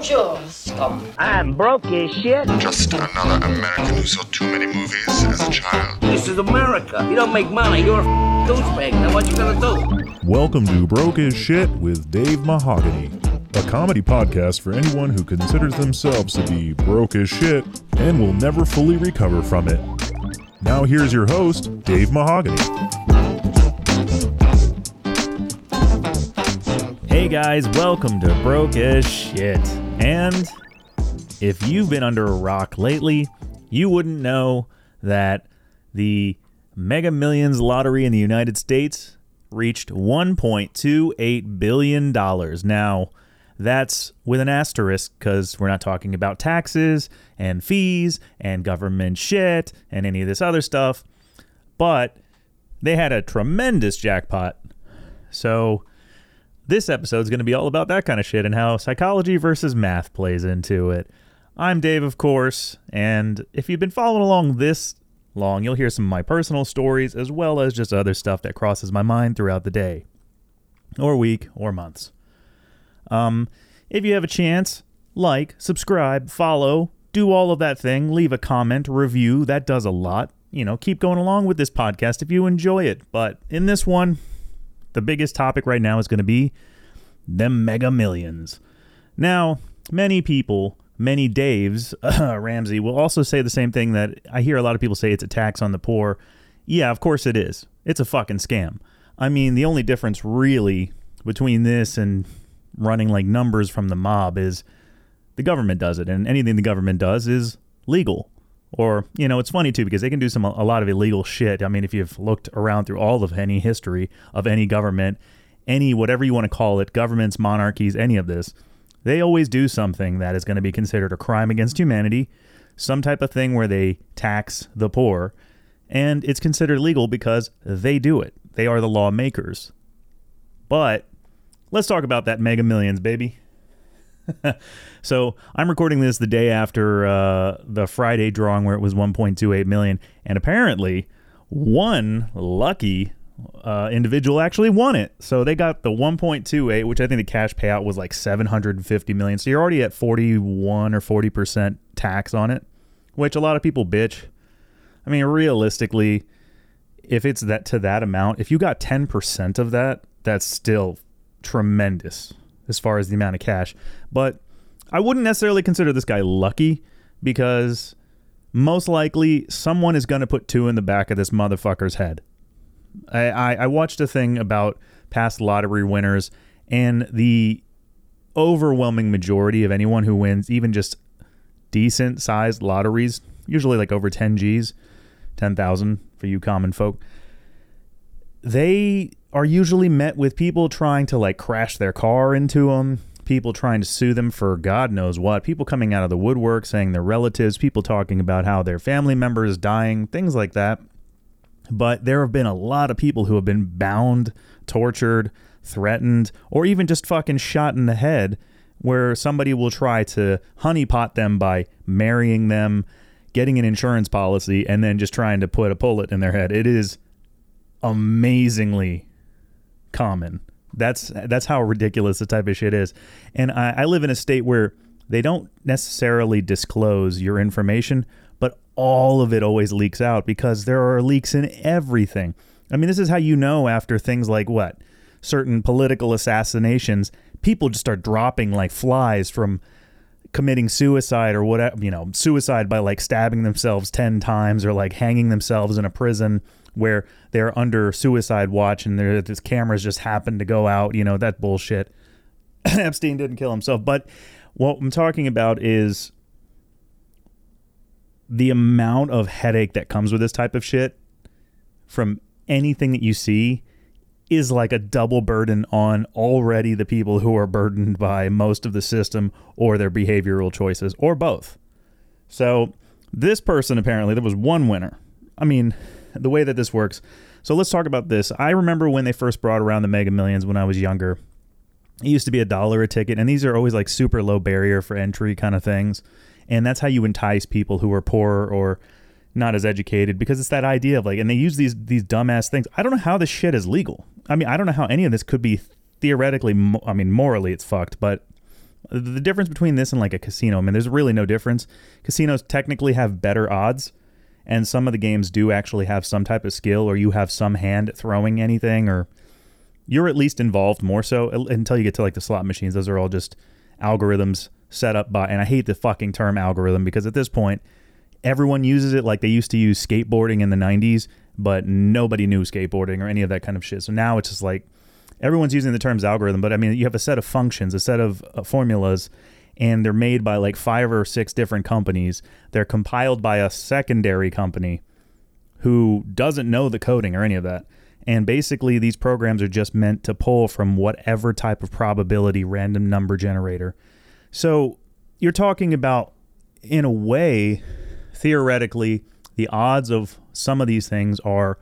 Bonjour, scum. I'm broke as shit. Just another American who saw too many movies as a child. This is America. You don't make money. You're a douchebag. Now what you gonna do? Welcome to Broke as Shit with Dave Mahogany, a comedy podcast for anyone who considers themselves to be broke as shit and will never fully recover from it. Now here's your host, Dave Mahogany. Hey guys, welcome to Broke as Shit. And if you've been under a rock lately, you wouldn't know that the Mega Millions lottery in the United States reached $1.28 billion. Now, that's with an asterisk because we're not talking about taxes and fees and government shit and any of this other stuff. But they had a tremendous jackpot. So, this episode is going to be all about that kind of shit and how psychology versus math plays into it. I'm Dave, of course, and if you've been following along this long, you'll hear some of my personal stories as well as just other stuff that crosses my mind throughout the day, or week, or months. Um, if you have a chance, like, subscribe, follow, do all of that thing, leave a comment, review. That does a lot. You know, keep going along with this podcast if you enjoy it. But in this one, the biggest topic right now is going to be them mega millions. Now, many people, many Daves, uh, Ramsey, will also say the same thing that I hear a lot of people say it's a tax on the poor. Yeah, of course it is. It's a fucking scam. I mean, the only difference really between this and running like numbers from the mob is the government does it, and anything the government does is legal. Or, you know, it's funny too because they can do some a lot of illegal shit. I mean, if you've looked around through all of any history of any government, any whatever you want to call it, governments, monarchies, any of this, they always do something that is going to be considered a crime against humanity, some type of thing where they tax the poor, and it's considered legal because they do it. They are the lawmakers. But let's talk about that mega millions, baby. so I'm recording this the day after uh, the Friday drawing where it was 1.28 million, and apparently one lucky uh, individual actually won it. So they got the 1.28, which I think the cash payout was like 750 million. So you're already at 41 or 40 percent tax on it, which a lot of people bitch. I mean, realistically, if it's that to that amount, if you got 10 percent of that, that's still tremendous as far as the amount of cash. But I wouldn't necessarily consider this guy lucky because most likely someone is going to put two in the back of this motherfucker's head. I, I, I watched a thing about past lottery winners, and the overwhelming majority of anyone who wins, even just decent sized lotteries, usually like over 10 G's, 10,000 for you common folk, they are usually met with people trying to like crash their car into them, people trying to sue them for God knows what, people coming out of the woodwork saying they're relatives, people talking about how their family member is dying, things like that. But there have been a lot of people who have been bound, tortured, threatened, or even just fucking shot in the head where somebody will try to honeypot them by marrying them, getting an insurance policy, and then just trying to put a bullet in their head. It is amazingly common. That's that's how ridiculous the type of shit is. And I, I live in a state where they don't necessarily disclose your information, but all of it always leaks out because there are leaks in everything. I mean, this is how you know after things like what? Certain political assassinations, people just start dropping like flies from committing suicide or whatever, you know, suicide by like stabbing themselves 10 times or like hanging themselves in a prison where they're under suicide watch and their this cameras just happen to go out, you know, that bullshit. Epstein didn't kill himself, but what I'm talking about is the amount of headache that comes with this type of shit from anything that you see is like a double burden on already the people who are burdened by most of the system or their behavioral choices or both. So, this person apparently there was one winner. I mean, the way that this works. So let's talk about this. I remember when they first brought around the Mega Millions when I was younger. It used to be a dollar a ticket, and these are always like super low barrier for entry kind of things. And that's how you entice people who are poor or not as educated because it's that idea of like, and they use these these dumbass things. I don't know how this shit is legal. I mean, I don't know how any of this could be theoretically. I mean, morally, it's fucked, but The difference between this and like a casino, I mean, there's really no difference. Casinos technically have better odds, and some of the games do actually have some type of skill, or you have some hand at throwing anything, or you're at least involved more so until you get to like the slot machines. Those are all just algorithms set up by, and I hate the fucking term algorithm because at this point, everyone uses it like they used to use skateboarding in the 90s, but nobody knew skateboarding or any of that kind of shit. So now it's just like everyone's using the terms algorithm, but I mean, you have a set of functions, a set of uh, formulas, and they're made by like five or six different companies. They're compiled by a secondary company who doesn't know the coding or any of that. And basically, these programs are just meant to pull from whatever type of probability random number generator. So you're talking about, in a way, theoretically, the odds of some of these things are,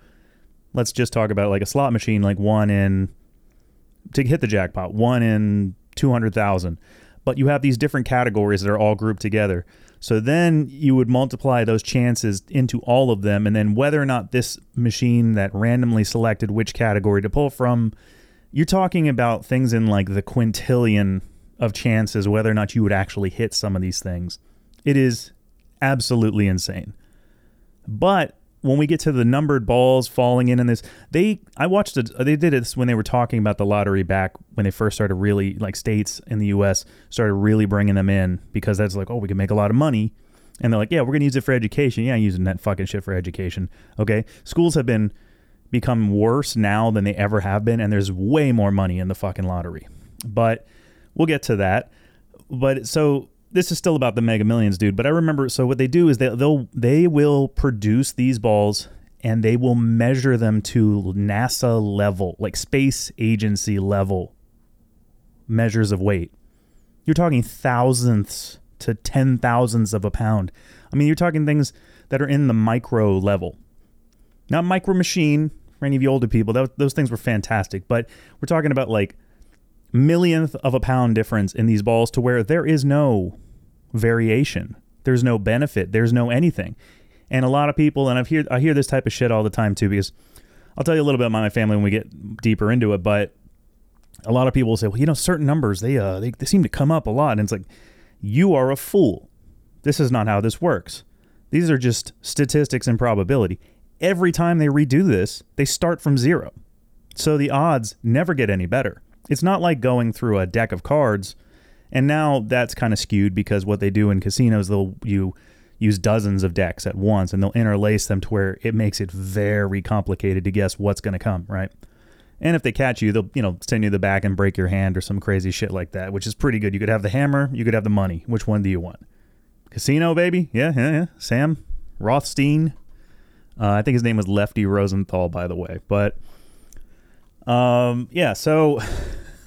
let's just talk about like a slot machine, like one in, to hit the jackpot, one in 200,000. But you have these different categories that are all grouped together. So then you would multiply those chances into all of them, and then whether or not this machine that randomly selected which category to pull from, you're talking about things in like the quintillion of chances whether or not you would actually hit some of these things. It is absolutely insane. But when we get to the numbered balls falling in in this, they I watched it. They did this when they were talking about the lottery back when they first started really like states in the U.S. started really bringing them in because that's like oh we can make a lot of money, and they're like yeah we're gonna use it for education. Yeah, I'm using that fucking shit for education. Okay, schools have been become worse now than they ever have been, and there's way more money in the fucking lottery. But we'll get to that. But so this is still about the Mega Millions, dude. But I remember. So what they do is they they'll they will produce these balls and they will measure them to NASA level, like space agency level measures of weight. You're talking thousandths to ten thousandths of a pound. I mean, you're talking things that are in the micro level, not micro machine. For any of you older people, that, those things were fantastic. But we're talking about like millionth of a pound difference in these balls to where there is no variation. There's no benefit. There's no anything. And a lot of people, and I've hear I hear this type of shit all the time too, because I'll tell you a little bit about my family when we get deeper into it. But a lot of people will say, well, you know, certain numbers they uh they, they seem to come up a lot, and it's like you are a fool. This is not how this works. These are just statistics and probability. Every time they redo this, they start from zero. So the odds never get any better. It's not like going through a deck of cards, and now that's kind of skewed because what they do in casinos, they'll you use dozens of decks at once, and they'll interlace them to where it makes it very complicated to guess what's going to come, right? And if they catch you, they'll you know send you the back and break your hand or some crazy shit like that, which is pretty good. You could have the hammer, you could have the money. Which one do you want? Casino, baby? Yeah, yeah, yeah. Sam Rothstein. Uh, I think his name was Lefty Rosenthal, by the way. But um, yeah, so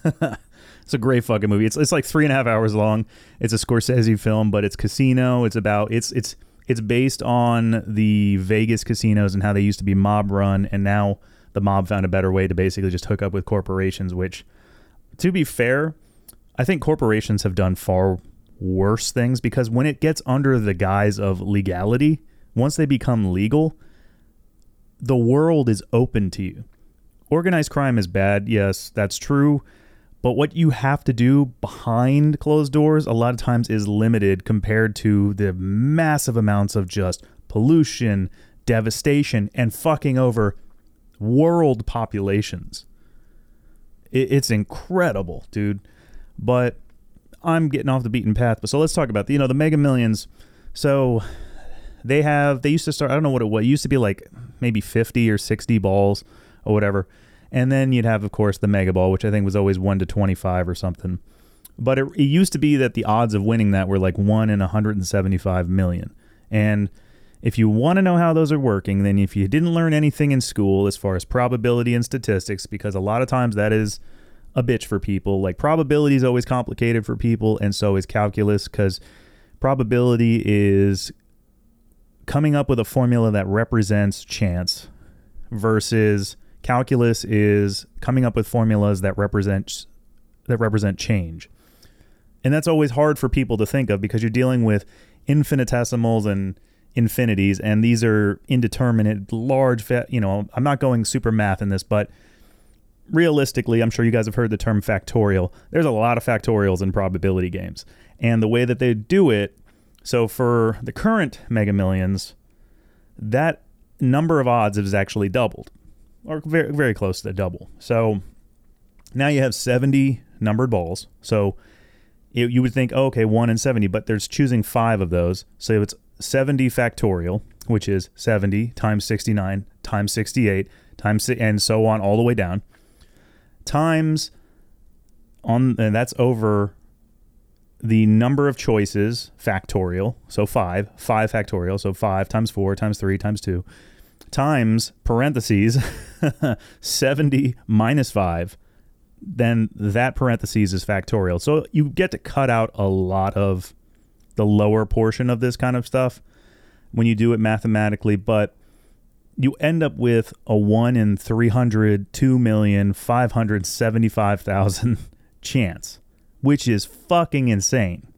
it's a great fucking movie. It's it's like three and a half hours long. It's a Scorsese film, but it's casino. It's about it's it's it's based on the Vegas casinos and how they used to be mob run, and now the mob found a better way to basically just hook up with corporations. Which, to be fair, I think corporations have done far worse things because when it gets under the guise of legality, once they become legal, the world is open to you. Organized crime is bad, yes, that's true. But what you have to do behind closed doors a lot of times is limited compared to the massive amounts of just pollution, devastation, and fucking over world populations. It's incredible, dude. But I'm getting off the beaten path. But so let's talk about the, you know the Mega Millions. So they have they used to start. I don't know what it was. It used to be like maybe 50 or 60 balls or whatever. And then you'd have, of course, the Mega Ball, which I think was always 1 to 25 or something. But it, it used to be that the odds of winning that were like 1 in 175 million. And if you want to know how those are working, then if you didn't learn anything in school as far as probability and statistics, because a lot of times that is a bitch for people, like probability is always complicated for people, and so is calculus, because probability is coming up with a formula that represents chance versus calculus is coming up with formulas that represent that represent change. And that's always hard for people to think of because you're dealing with infinitesimals and infinities and these are indeterminate large you know, I'm not going super math in this, but realistically, I'm sure you guys have heard the term factorial. There's a lot of factorials in probability games. And the way that they do it, so for the current Mega Millions, that number of odds is actually doubled, or very, very close to the double. So now you have 70 numbered balls. So it, you would think, oh, okay, 1 and 70, but there's choosing five of those. So it's 70 factorial, which is 70 times 69 times 68 times, and so on all the way down, times on, and that's over the number of choices factorial, so 5, 5 factorial, so 5 times 4 times 3 times 2, times parentheses 70 minus 5 then that parentheses is factorial. So you get to cut out a lot of the lower portion of this kind of stuff when you do it mathematically, but you end up with a 1 in 300, 2,575,000 chance, which is fucking insane.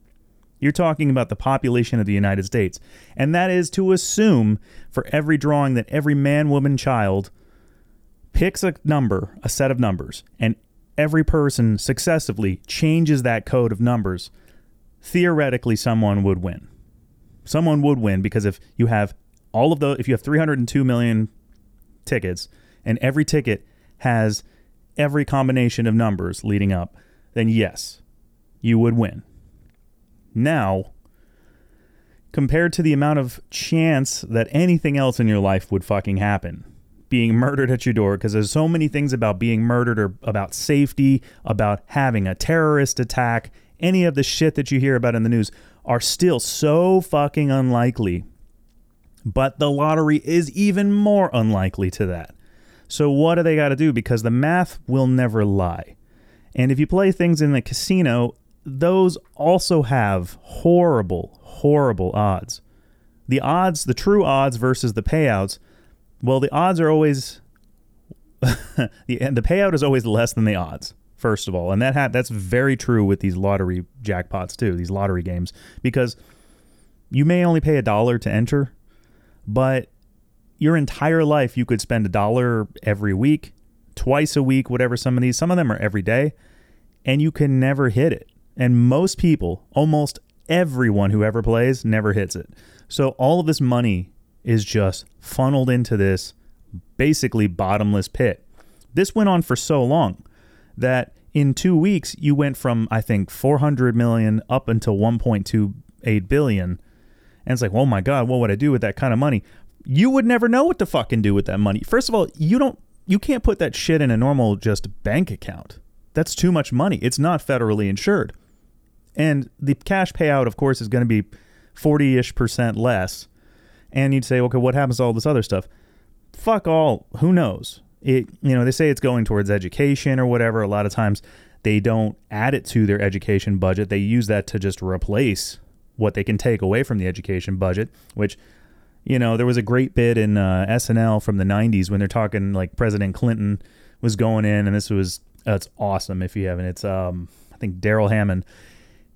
You're talking about the population of the United States. And that is to assume for every drawing that every man, woman, child picks a number, a set of numbers, and every person successively changes that code of numbers, theoretically someone would win. Someone would win because if you have all of those, if you have 302 million tickets and every ticket has every combination of numbers leading up, then yes, you would win. Now, compared to the amount of chance that anything else in your life would fucking happen, being murdered at your door because there's so many things about being murdered or about safety, about having a terrorist attack, any of the shit that you hear about in the news are still so fucking unlikely. But the lottery is even more unlikely to that. So what do they got to do because the math will never lie. And if you play things in the casino, those also have horrible, horrible odds. The odds, the true odds versus the payouts, well, the odds are always the the payout is always less than the odds. First of all, and that ha- that's very true with these lottery jackpots too. These lottery games because you may only pay a dollar to enter, but your entire life you could spend a dollar every week, twice a week, whatever. Some of these, some of them are every day, and you can never hit it. And most people, almost everyone who ever plays, never hits it. So all of this money is just funneled into this basically bottomless pit. This went on for so long that in two weeks you went from I think 400 million up until 1.28 billion, and it's like, oh my god, what would I do with that kind of money? You would never know what to fucking do with that money. First of all, you don't, you can't put that shit in a normal just bank account. That's too much money. It's not federally insured, and the cash payout, of course, is going to be 40 ish percent less. And you'd say, okay, what happens to all this other stuff? Fuck all. Who knows? It, you know, they say it's going towards education or whatever. A lot of times they don't add it to their education budget. They use that to just replace what they can take away from the education budget, which, you know, there was a great bit in uh, SNL from the 90s when they're talking like President Clinton was going in, and this was, that's awesome if you haven't. It's, um, I think Darrell Hammond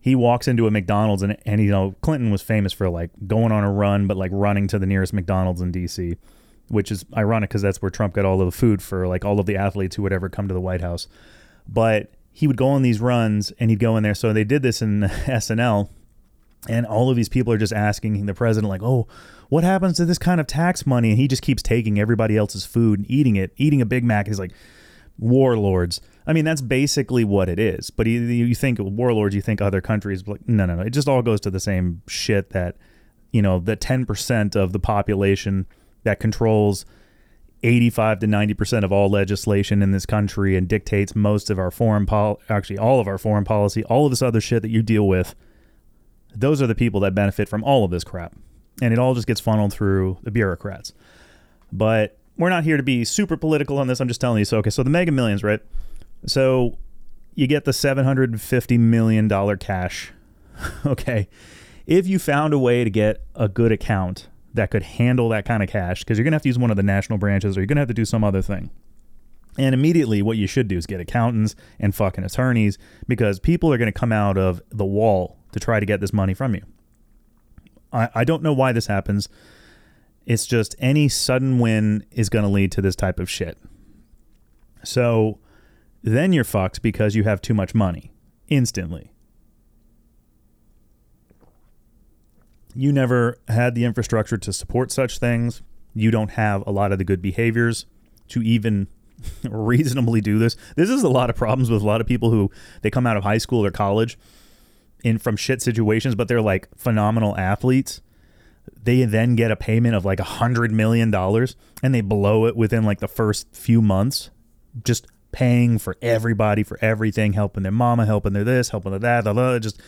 he walks into a McDonald's and and you know Clinton was famous for like going on a run but like running to the nearest McDonald's in DC, which is ironic because that's where Trump got all of the food for like all of the athletes who would ever come to the White House. But he would go on these runs and he'd go in there. So they did this in SNL, and all of these people are just asking the president like, "Oh, what happens to this kind of tax money?" And he just keeps taking everybody else's food and eating it, eating a Big Mac. He's like, warlords. I mean, that's basically what it is. But you, you think warlords, you think other countries. Like, no, no, no. It just all goes to the same shit that, you know, the 10% of the population that controls 85 to 90% of all legislation in this country and dictates most of our foreign pol actually all of our foreign policy, all of this other shit that you deal with. Those are the people that benefit from all of this crap. And it all just gets funneled through the bureaucrats. But we're not here to be super political on this. I'm just telling you. So, okay, so the mega millions, right? So you get the $750 million cash. okay. If you found a way to get a good account that could handle that kind of cash, because you're going to have to use one of the national branches or you're going to have to do some other thing. And immediately, what you should do is get accountants and fucking attorneys because people are going to come out of the wall to try to get this money from you. I, I don't know why this happens. It's just any sudden win is going to lead to this type of shit. So then you're fucked because you have too much money instantly. You never had the infrastructure to support such things. You don't have a lot of the good behaviors to even reasonably do this. This is a lot of problems with a lot of people who they come out of high school or college in from shit situations, but they're like phenomenal athletes. They then get a payment of like a hundred million dollars and they blow it within like the first few months, just paying for everybody for everything, helping their mama, helping their this, helping their that, blah, blah, just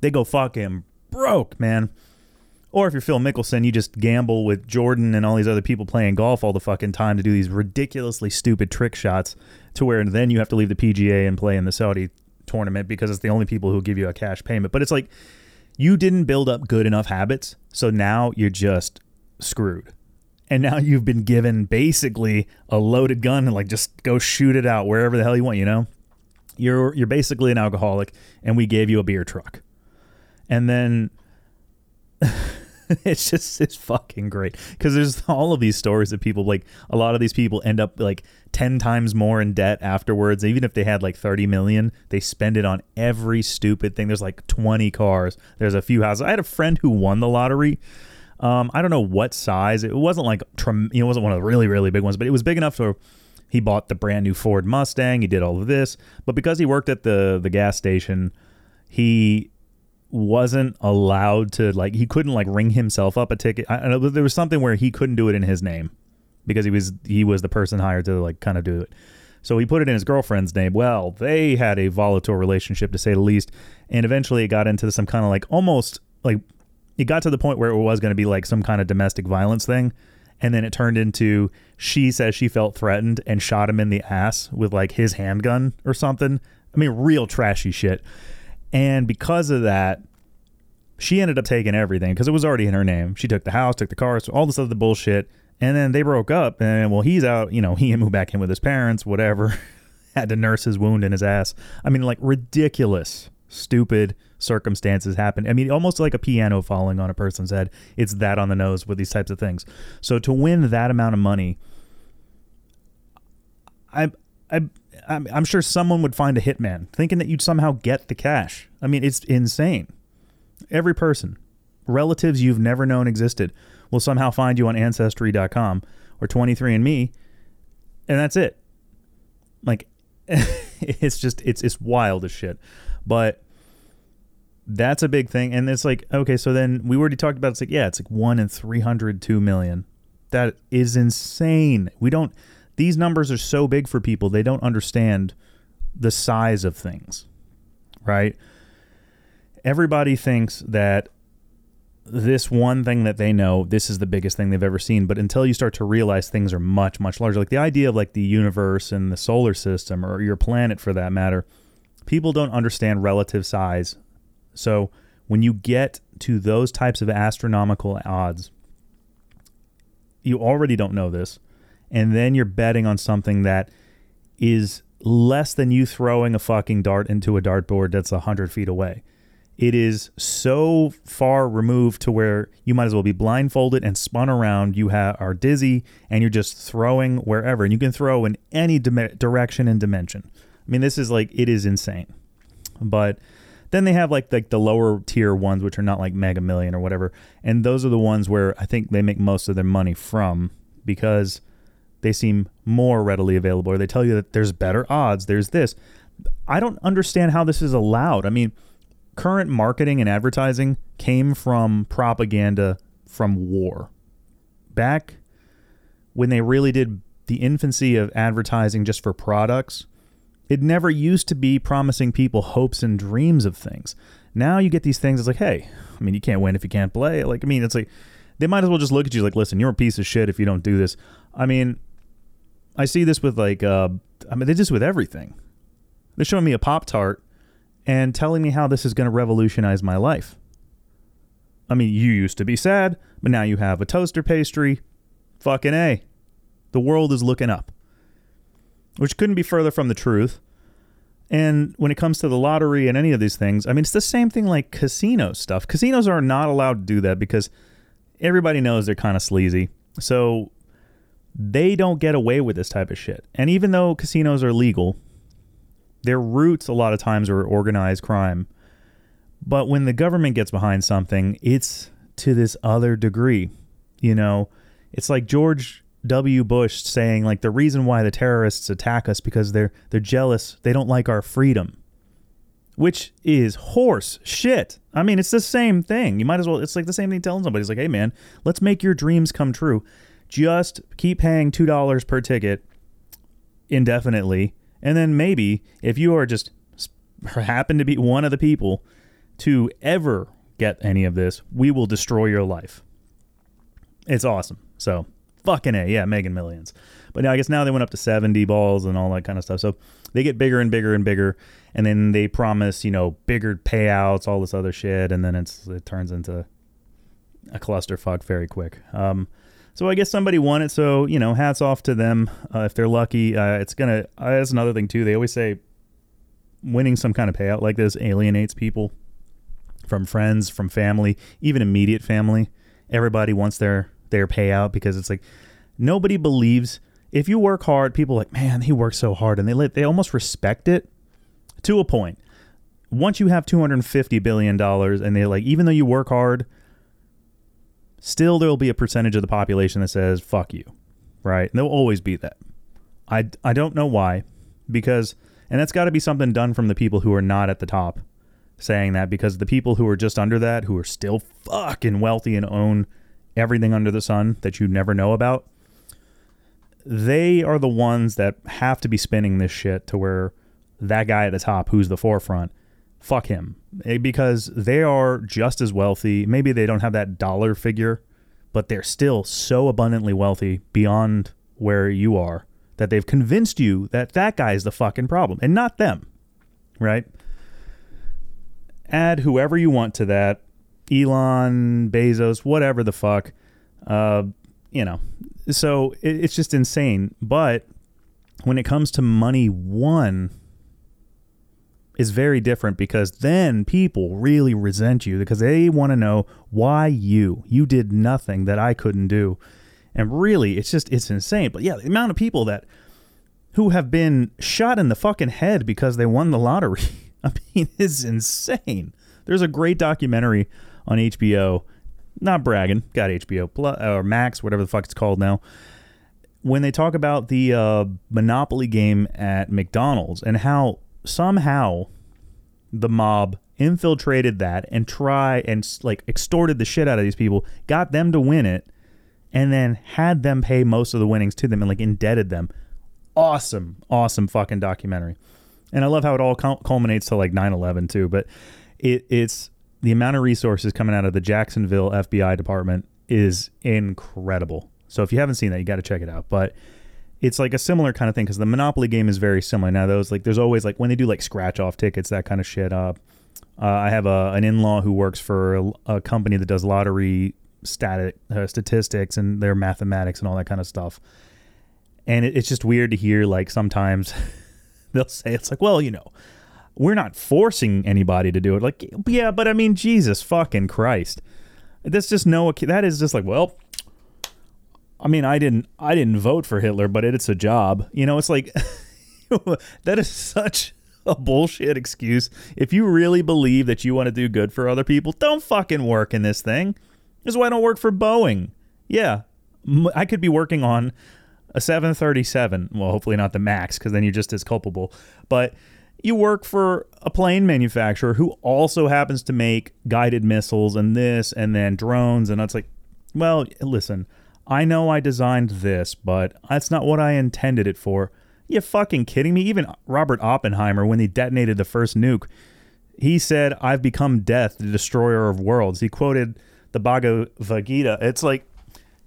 they go fucking broke, man. Or if you're Phil Mickelson, you just gamble with Jordan and all these other people playing golf all the fucking time to do these ridiculously stupid trick shots to where then you have to leave the PGA and play in the Saudi tournament because it's the only people who give you a cash payment. But it's like you didn't build up good enough habits, so now you're just screwed. And now you've been given basically a loaded gun and like just go shoot it out wherever the hell you want, you know? You're you're basically an alcoholic and we gave you a beer truck. And then it's just it's fucking great. Because there's all of these stories of people like a lot of these people end up like 10 times more in debt afterwards. Even if they had like 30 million they spend it on every stupid thing. There's like 20 cars. There's a few houses. I had a friend who won the lottery um, i don't know what size it wasn't like it wasn't one of the really really big ones but it was big enough so he bought the brand new ford mustang he did all of this but because he worked at the the gas station he wasn't allowed to like he couldn't like ring himself up a ticket. I, I there was something where he couldn't do it in his name because he was he was the person hired to like kind of do it. So he put it in his girlfriend's name. Well, they had a volatile relationship to say the least, and eventually it got into some kind of like almost like it got to the point where it was going to be like some kind of domestic violence thing. And then it turned into she says she felt threatened and shot him in the ass with like his handgun or something. I mean, real trashy shit. And because of that, she ended up taking everything because it was already in her name. She took the house, took the cars, all this other bullshit. And then they broke up. And well, he's out, you know, he moved back in with his parents, whatever. Had to nurse his wound in his ass. I mean, like ridiculous, stupid circumstances happen. I mean, almost like a piano falling on a person's head. It's that on the nose with these types of things. So to win that amount of money, I, I, I'm, I'm sure someone would find a hitman thinking that you'd somehow get the cash. I mean, it's insane. Every person, relatives you've never known existed, will somehow find you on Ancestry.com or 23andMe, and that's it. Like, it's just it's it's wild as shit. But that's a big thing, and it's like okay, so then we already talked about it's like yeah, it's like one in three hundred two million. That is insane. We don't. These numbers are so big for people; they don't understand the size of things, right? everybody thinks that this one thing that they know, this is the biggest thing they've ever seen. But until you start to realize things are much, much larger, like the idea of like the universe and the solar system or your planet for that matter, people don't understand relative size. So when you get to those types of astronomical odds, you already don't know this. And then you're betting on something that is less than you throwing a fucking dart into a dartboard that's 100 feet away it is so far removed to where you might as well be blindfolded and spun around. You ha- are dizzy and you're just throwing wherever, and you can throw in any dim- direction and dimension. I mean, this is like it is insane. But then they have like like the lower tier ones, which are not like Mega Million or whatever, and those are the ones where I think they make most of their money from because they seem more readily available, or they tell you that there's better odds. There's this. I don't understand how this is allowed. I mean current marketing and advertising came from propaganda from war. Back when they really did the infancy of advertising just for products, it never used to be promising people hopes and dreams of things. Now you get these things, it's like, hey, I mean, you can't win if you can't play. Like, I mean, it's like, they might as well just look at you like, listen, you're a piece of shit if you don't do this. I mean, I see this with like, uh, I mean, they just with everything. They're showing me a Pop Tart and telling me how this is going to revolutionize my life. I mean, you used to be sad, but now you have a toaster pastry. Fucking A. The world is looking up. Which couldn't be further from the truth. And when it comes to the lottery and any of these things, I mean, it's the same thing like casino stuff. Casinos are not allowed to do that because everybody knows they're kind of sleazy. So they don't get away with this type of shit. And even though casinos are legal, their roots a lot of times are organized crime. But when the government gets behind something, it's to this other degree. You know, it's like George W. Bush saying like the reason why the terrorists attack us because they're they're jealous, they don't like our freedom. Which is horse shit. I mean, it's the same thing. You might as well it's like the same thing telling somebody. It's like, hey man, let's make your dreams come true. Just keep paying two dollars per ticket indefinitely. And then maybe if you are just happen to be one of the people to ever get any of this, we will destroy your life. It's awesome. So fucking a yeah, Mega Millions. But now I guess now they went up to seventy balls and all that kind of stuff. So they get bigger and bigger and bigger, and then they promise you know bigger payouts, all this other shit, and then it's it turns into a clusterfuck very quick. Um, so I guess somebody won it. So you know, hats off to them uh, if they're lucky. Uh, it's gonna. Uh, that's another thing too. They always say winning some kind of payout like this alienates people from friends, from family, even immediate family. Everybody wants their their payout because it's like nobody believes if you work hard. People like, man, he works so hard, and they they almost respect it to a point. Once you have two hundred fifty billion dollars, and they're like, even though you work hard, still there will be a percentage of the population that says fuck you, right? And there'll always be that. I I don't know why, because and that's got to be something done from the people who are not at the top saying that because the people who are just under that who are still fucking wealthy and own everything under the sun that you never know about, they are the ones that have to be spinning this shit to where that guy at the top, who's the forefront, fuck him. Eh, because they are just as wealthy. Maybe they don't have that dollar figure, but they're still so abundantly wealthy beyond where you are that they've convinced you that that guy is the fucking problem and not them. Right? Add whoever you want to that Elon, Bezos, whatever the fuck. Uh, you know, so it, it's just insane. But when it comes to money, one is very different because then people really resent you because they want to know why you you did nothing that I couldn't do. And really, it's just it's insane. But yeah, the amount of people that who have been shot in the fucking head because they won the lottery. I mean, it's insane. There's a great documentary on HBO. Not bragging, got HBO Plus or Max, whatever the fuck it's called now. When they talk about the uh, Monopoly game at McDonald's and how somehow the mob infiltrated that and try and like extorted the shit out of these people, got them to win it, and then had them pay most of the winnings to them and like indebted them. Awesome, awesome fucking documentary. And I love how it all culminates to like 9/11 too, but it, it's the amount of resources coming out of the Jacksonville FBI department is incredible. So if you haven't seen that, you got to check it out. But it's like a similar kind of thing because the Monopoly game is very similar. Now those like there's always like when they do like scratch off tickets, that kind of shit. Uh, uh, I have a, an in law who works for a, a company that does lottery static uh, statistics and their mathematics and all that kind of stuff. And it, it's just weird to hear like sometimes they'll say it's like, well, you know, we're not forcing anybody to do it. Like, yeah, but I mean, Jesus fucking Christ. That's just no. That is just like, well, I mean, I didn't, I didn't vote for Hitler, but it's a job. You know, it's like that is such a bullshit excuse. If you really believe that you want to do good for other people, don't fucking work in this thing. This is why I don't work for Boeing. Yeah, I could be working on a 737. Well, hopefully not the Max, because then you're just as culpable. But you work for a plane manufacturer who also happens to make guided missiles and this and then drones. And it's like, well, listen, I know I designed this, but that's not what I intended it for. You fucking kidding me? Even Robert Oppenheimer, when he detonated the first nuke, he said, I've become death, the destroyer of worlds. He quoted the Bhagavad Gita. It's like,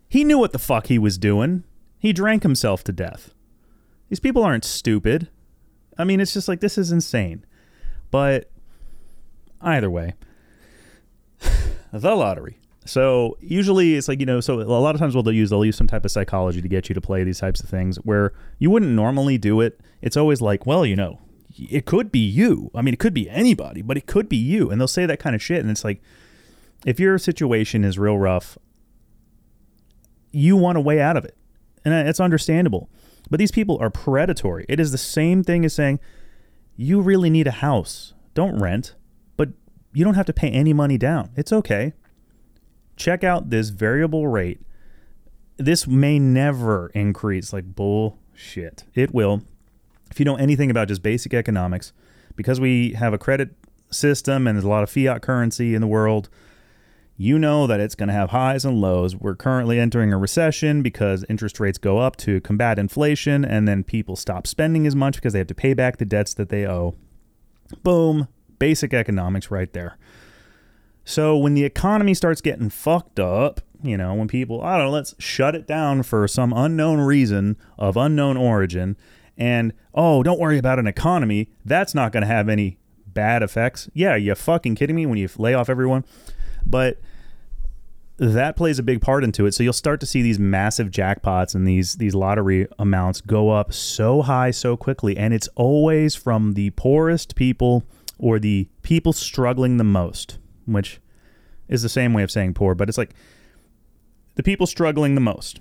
he knew what the fuck he was doing. He drank himself to death. These people aren't stupid. I mean, it's just like this is insane. But either way, the lottery. So usually it's like you know, so a lot of times what they'll use, they'll use some type of psychology to get you to play these types of things where you wouldn't normally do it. It's always like, well, you know, it could be you. I mean, it could be anybody, but it could be you. And they'll say that kind of shit, and it's like, if your situation is real rough, you want a way out of it, and uh, it's understandable. But these people are predatory. It is the same thing as saying, you really need a house. Don't rent, but you don't have to pay any money down. It's okay. Check out this variable rate. This may never increase like bullshit. It will. If you know anything about just basic economics, because we have a credit system and there's a lot of fiat currency in the world, you know that it's going to have highs and lows. We're currently entering a recession because interest rates go up to combat inflation, and then people stop spending as much because they have to pay back the debts that they owe. Boom, basic economics right there. So when the economy starts getting fucked up, you know, when people, I don't know, let's shut it down for some unknown reason of unknown origin, and oh, don't worry about an economy, that's not going to have any bad effects. Yeah, you fucking kidding me when you lay off everyone? But that plays a big part into it. So you'll start to see these massive jackpots and these these lottery amounts go up so high so quickly and it's always from the poorest people or the people struggling the most, which is the same way of saying poor, but it's like the people struggling the most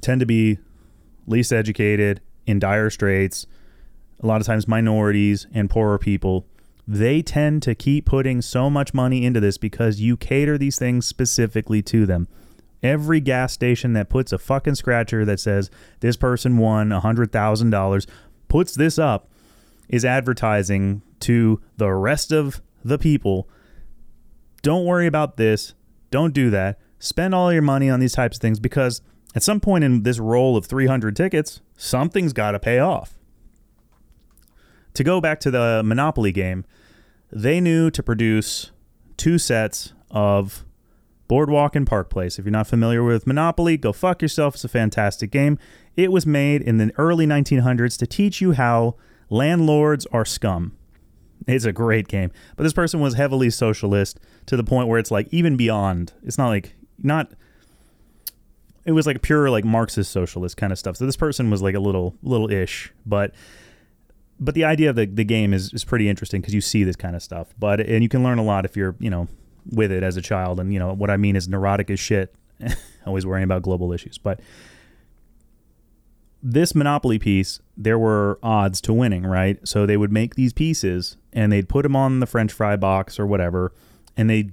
tend to be least educated, in dire straits, a lot of times minorities and poorer people they tend to keep putting so much money into this because you cater these things specifically to them. Every gas station that puts a fucking scratcher that says this person won $100,000 puts this up is advertising to the rest of the people. Don't worry about this. Don't do that. Spend all your money on these types of things because at some point in this roll of 300 tickets, something's got to pay off to go back to the Monopoly game, they knew to produce two sets of Boardwalk and Park Place. If you're not familiar with Monopoly, go fuck yourself. It's a fantastic game. It was made in the early 1900s to teach you how landlords are scum. It's a great game. But this person was heavily socialist to the point where it's like even beyond. It's not like not it was like pure like Marxist socialist kind of stuff. So this person was like a little little ish, but but the idea of the, the game is, is pretty interesting because you see this kind of stuff. But and you can learn a lot if you're you know with it as a child. And you know what I mean is neurotic as shit, always worrying about global issues. But this Monopoly piece, there were odds to winning, right? So they would make these pieces and they'd put them on the French fry box or whatever, and they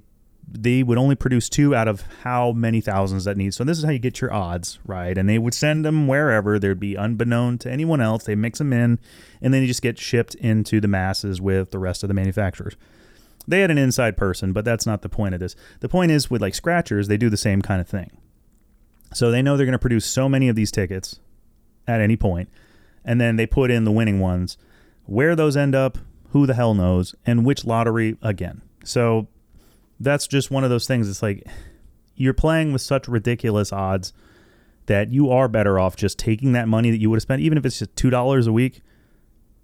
they would only produce two out of how many thousands that need. So this is how you get your odds, right? And they would send them wherever there'd be unbeknown to anyone else. They mix them in, and then you just get shipped into the masses with the rest of the manufacturers. They had an inside person, but that's not the point of this. The point is with like scratchers, they do the same kind of thing. So they know they're going to produce so many of these tickets at any point, and then they put in the winning ones. Where those end up, who the hell knows, and which lottery again. So that's just one of those things. It's like you're playing with such ridiculous odds that you are better off just taking that money that you would have spent, even if it's just two dollars a week.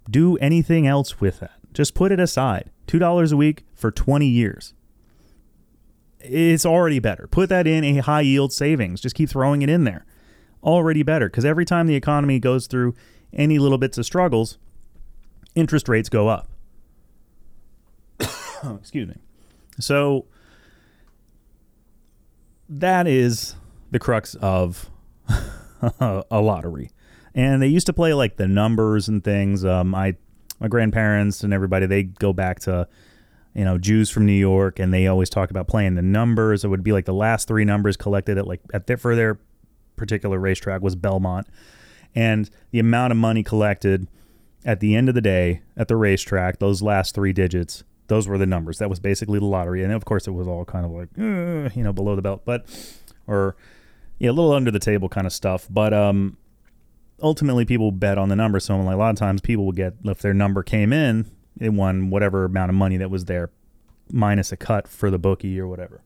Do anything else with that. Just put it aside. Two dollars a week for 20 years. It's already better. Put that in a high yield savings. Just keep throwing it in there. Already better. Because every time the economy goes through any little bits of struggles, interest rates go up. Excuse me. So that is the crux of a lottery. And they used to play like the numbers and things. Um, my grandparents and everybody, they go back to, you know, Jews from New York, and they always talk about playing the numbers. It would be like the last three numbers collected at like at their, for their particular racetrack was Belmont, and the amount of money collected at the end of the day at the racetrack, those last three digits those were the numbers. That was basically the lottery, and of course, it was all kind of like uh, you know below the belt, but or yeah, a little under the table kind of stuff. But um, ultimately, people bet on the number. So like a lot of times, people would get if their number came in, it won whatever amount of money that was there, minus a cut for the bookie or whatever.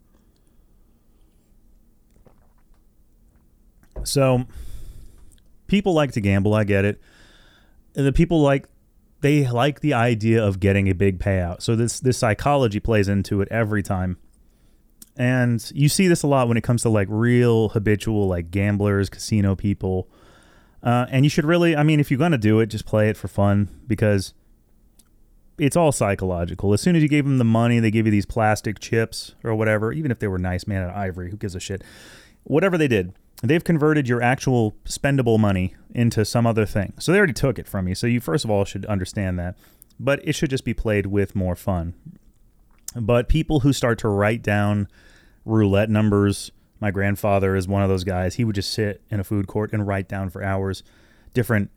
So people like to gamble. I get it. The people like they like the idea of getting a big payout. So this this psychology plays into it every time. And you see this a lot when it comes to like real habitual like gamblers, casino people. Uh, and you should really, I mean, if you're gonna do it, just play it for fun because it's all psychological. As soon as you gave them the money, they give you these plastic chips or whatever, even if they were nice, man, out of ivory. Who gives a shit? Whatever they did, they've converted your actual spendable money into some other thing. So they already took it from you. So you first of all should understand that. But it should just be played with more fun. But people who start to write down roulette numbers, my grandfather is one of those guys. He would just sit in a food court and write down for hours different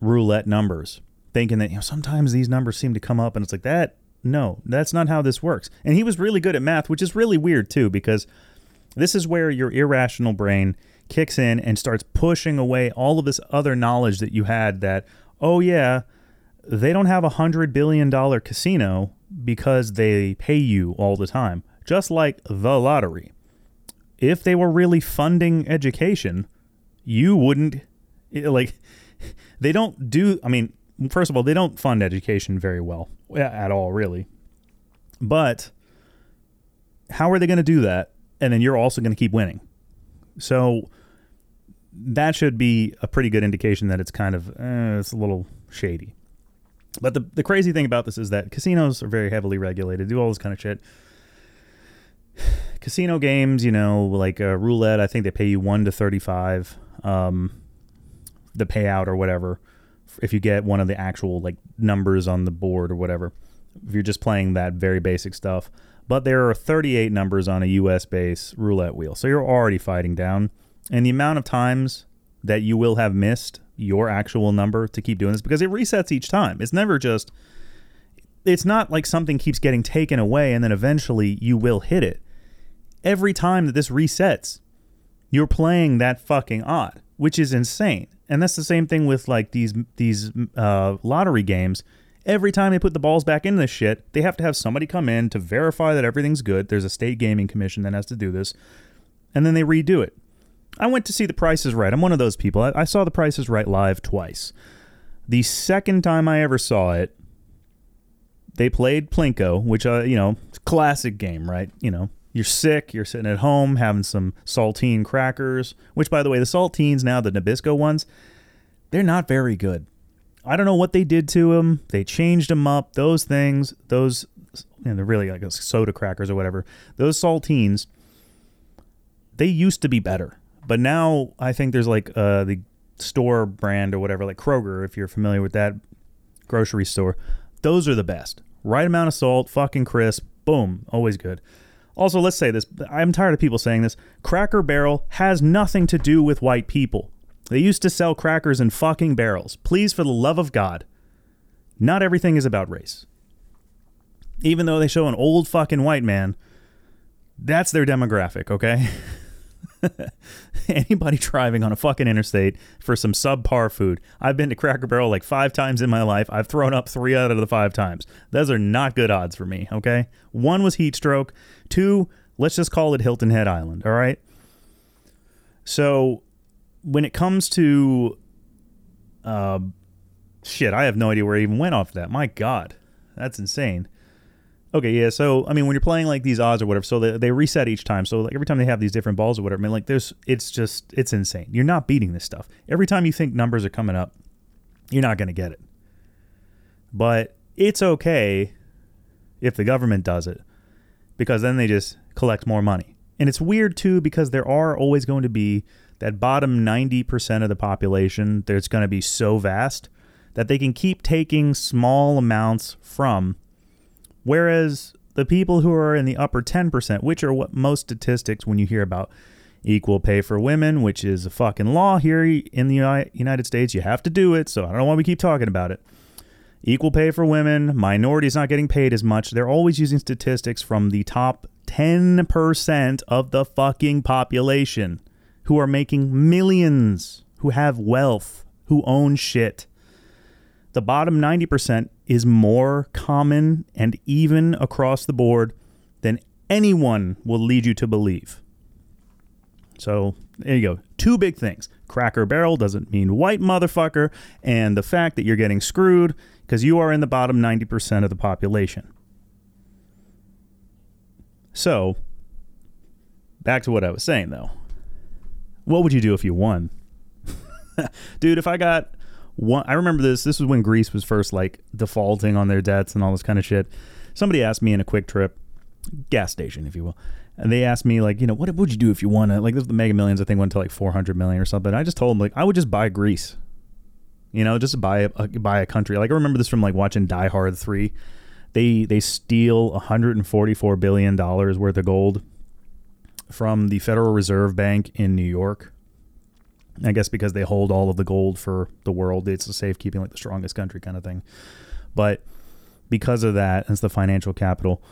roulette numbers, thinking that you know sometimes these numbers seem to come up and it's like that no, that's not how this works. And he was really good at math, which is really weird too because this is where your irrational brain kicks in and starts pushing away all of this other knowledge that you had that, oh, yeah, they don't have a hundred billion dollar casino because they pay you all the time, just like the lottery. If they were really funding education, you wouldn't eh, like they don't do I mean, first of all, they don't fund education very well eh, at all, really. But how are they going to do that and then you're also going to keep winning. So that should be a pretty good indication that it's kind of eh, it's a little shady. But the the crazy thing about this is that casinos are very heavily regulated, do all this kind of shit. Casino games, you know, like uh, roulette, I think they pay you one to thirty-five, um, the payout or whatever, if you get one of the actual like numbers on the board or whatever. If you're just playing that very basic stuff, but there are 38 numbers on a US base roulette wheel. So you're already fighting down. And the amount of times that you will have missed your actual number to keep doing this because it resets each time. It's never just it's not like something keeps getting taken away and then eventually you will hit it. Every time that this resets, you're playing that fucking odd, which is insane. And that's the same thing with like these these uh, lottery games every time they put the balls back in this shit, they have to have somebody come in to verify that everything's good. There's a state gaming commission that has to do this, and then they redo it. I went to see The Price is Right. I'm one of those people. I, I saw The Price is Right live twice. The second time I ever saw it, they played Plinko, which uh, you know, classic game, right? You know, you're sick, you're sitting at home having some saltine crackers, which by the way, the saltines now, the Nabisco ones, they're not very good. I don't know what they did to him. They changed him up. Those things, those, know, they're really like soda crackers or whatever. Those saltines, they used to be better, but now I think there's like uh, the store brand or whatever, like Kroger, if you're familiar with that grocery store. Those are the best. Right amount of salt, fucking crisp, boom, always good. Also, let's say this. I'm tired of people saying this. Cracker Barrel has nothing to do with white people. They used to sell crackers in fucking barrels. Please, for the love of God, not everything is about race. Even though they show an old fucking white man, that's their demographic, okay? Anybody driving on a fucking interstate for some subpar food. I've been to Cracker Barrel like five times in my life. I've thrown up three out of the five times. Those are not good odds for me, okay? One was heat stroke. Two, let's just call it Hilton Head Island, all right? So when it comes to uh, shit, I have no idea where I even went off that. My God, that's insane. Okay, yeah. So I mean, when you're playing like these odds or whatever, so they, they reset each time. So like every time they have these different balls or whatever, I mean, like there's, it's just, it's insane. You're not beating this stuff. Every time you think numbers are coming up, you're not going to get it. But it's okay if the government does it because then they just collect more money. And it's weird too because there are always going to be that bottom 90% of the population, there's going to be so vast that they can keep taking small amounts from. Whereas the people who are in the upper 10%, which are what most statistics when you hear about equal pay for women, which is a fucking law here in the United States, you have to do it. So I don't know why we keep talking about it. Equal pay for women, minorities not getting paid as much. They're always using statistics from the top 10% of the fucking population who are making millions, who have wealth, who own shit. The bottom 90% is more common and even across the board than anyone will lead you to believe. So there you go. Two big things. Cracker Barrel doesn't mean white motherfucker, and the fact that you're getting screwed because you are in the bottom 90% of the population. So, back to what I was saying though. What would you do if you won? Dude, if I got one, I remember this. This was when Greece was first like defaulting on their debts and all this kind of shit. Somebody asked me in a QuikTrip, gas station, if you will. And they asked me like, you know, what would you do if you won? A, like this, the Mega Millions, I think went to like 400 million or something. I just told them like, I would just buy Greece. You know, just buy a, uh, buy a country. Like I remember this from like watching Die Hard three. They they steal 144 billion dollars worth of gold from the Federal Reserve Bank in New York. I guess because they hold all of the gold for the world, it's a safekeeping, like the strongest country kind of thing. But because of that, it's the financial capital.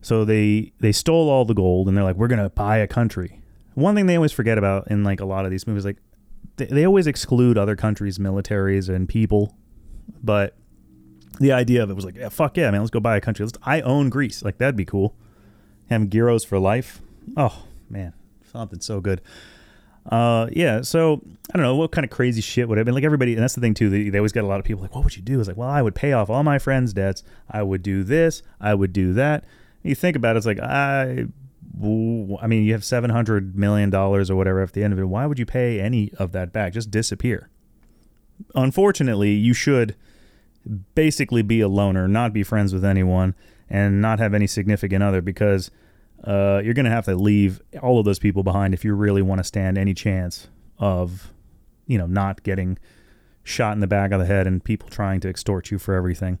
So they they stole all the gold, and they're like, we're gonna buy a country. One thing they always forget about in like a lot of these movies, like they, they always exclude other countries' militaries and people, but the idea of it was like, yeah, fuck yeah, man, let's go buy a country. Let's, I own Greece, like that'd be cool. Having gyros for life. Oh man, something so good. Uh, yeah. So I don't know what kind of crazy shit would have been like everybody, and that's the thing too. They, they always get a lot of people like, "What would you do?" It's like, well, I would pay off all my friends' debts. I would do this. I would do that. And you think about it, it's like I, I mean, you have seven hundred million dollars or whatever at the end of it. Why would you pay any of that back? Just disappear. Unfortunately, you should basically be a loner, not be friends with anyone, and not have any significant other because uh, you're going to have to leave all of those people behind if you really want to stand any chance of, you know, not getting shot in the back of the head and people trying to extort you for everything.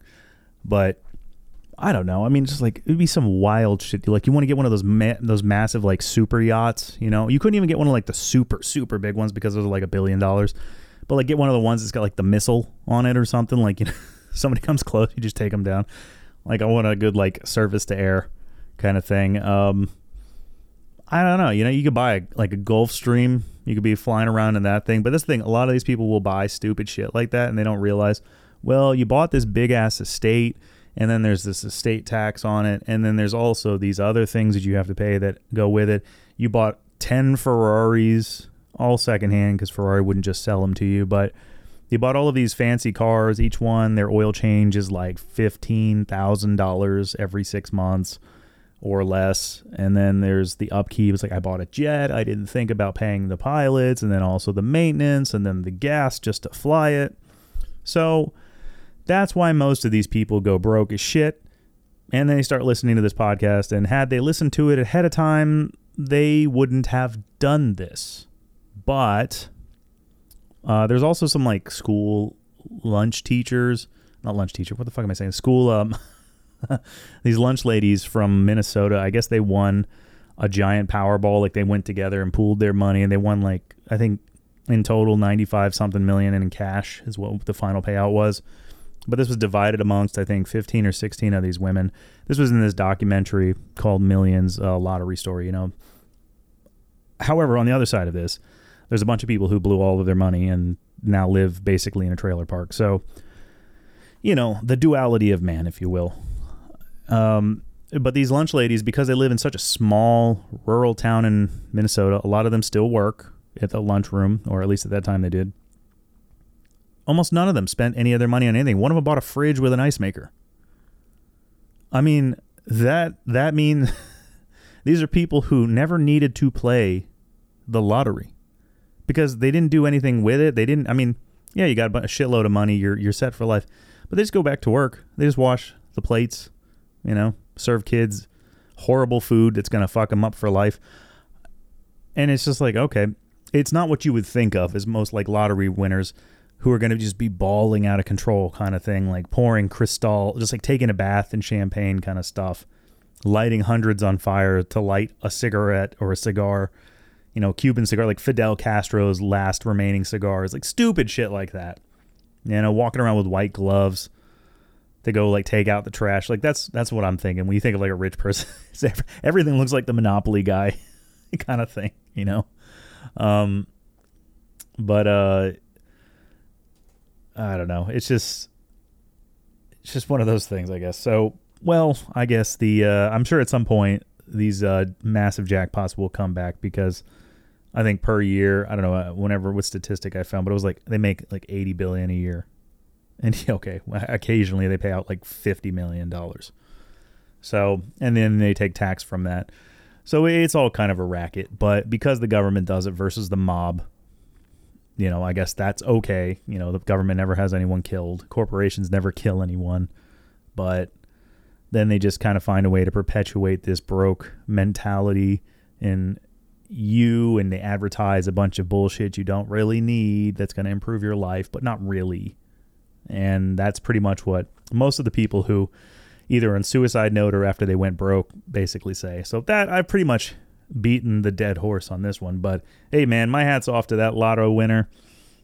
But I don't know. I mean, just like it'd be some wild shit. Like you want to get one of those ma- those massive like super yachts. You know, you couldn't even get one of like the super super big ones because those are like a billion dollars. But like get one of the ones that's got like the missile on it or something. Like you know, somebody comes close, you just take them down. Like I want a good like surface to air kind of thing. Um, I don't know. You know, you could buy a, like a Gulfstream. You could be flying around in that thing. But this thing, a lot of these people will buy stupid shit like that, and they don't realize. Well, you bought this big ass estate, and then there's this estate tax on it, and then there's also these other things that you have to pay that go with it. You bought ten Ferraris, all secondhand, because Ferrari wouldn't just sell them to you, but you bought all of these fancy cars. Each one, their oil change is like fifteen thousand dollars every six months or less. And then there's the upkeep. It's like I bought a jet. I didn't think about paying the pilots and then also the maintenance and then the gas just to fly it. So that's why most of these people go broke as shit. And then they start listening to this podcast. And had they listened to it ahead of time, they wouldn't have done this. But uh, there's also some like school lunch teachers, not lunch teacher. What the fuck am I saying? School um, these lunch ladies from Minnesota, I guess they won a giant Powerball. Like they went together and pooled their money, and they won like I think in total ninety five something million in cash is what the final payout was. But this was divided amongst I think fifteen or sixteen of these women. This was in this documentary called Millions, a lottery story. You know. However, on the other side of this, there's a bunch of people who blew all of their money and now live basically in a trailer park. So, you know, the duality of man, if you will. Um, but these lunch ladies, because they live in such a small rural town in Minnesota, a lot of them still work at the lunchroom, or at least at that time they did. Almost none of them spent any of their money on anything. One of them bought a fridge with an ice maker. I mean, that that means these are people who never needed to play the lottery because they didn't do anything with it. They didn't. I mean, yeah, you got a shitload of money. You're you're set for life, but they just go back to work. They just wash the plates you know, serve kids horrible food that's going to fuck them up for life. And it's just like, okay, it's not what you would think of as most like lottery winners who are going to just be balling out of control kind of thing, like pouring Cristal, just like taking a bath in champagne kind of stuff, lighting hundreds on fire to light a cigarette or a cigar, you know, Cuban cigar, like Fidel Castro's last remaining cigars, like stupid shit like that. You know, walking around with white gloves to go like take out the trash. Like that's that's what I'm thinking when you think of like a rich person. everything looks like the Monopoly guy kind of thing, you know. Um, but uh, I don't know. It's just it's just one of those things, I guess. So, well, I guess the uh, I'm sure at some point these uh, massive jackpots will come back because I think per year, I don't know, uh, whenever what statistic I found, but it was like they make like 80 billion a year and okay, occasionally they pay out like fifty million dollars. So, and then they take tax from that. So it's all kind of a racket. But because the government does it versus the mob, you know, I guess that's okay. You know, the government never has anyone killed. Corporations never kill anyone. But then they just kind of find a way to perpetuate this broke mentality in you and they advertise a bunch of bullshit you don't really need that's going to improve your life, but not really. And that's pretty much what most of the people who either on suicide note or after they went broke basically say. So that I've pretty much beaten the dead horse on this one. But hey man, my hat's off to that lotto winner.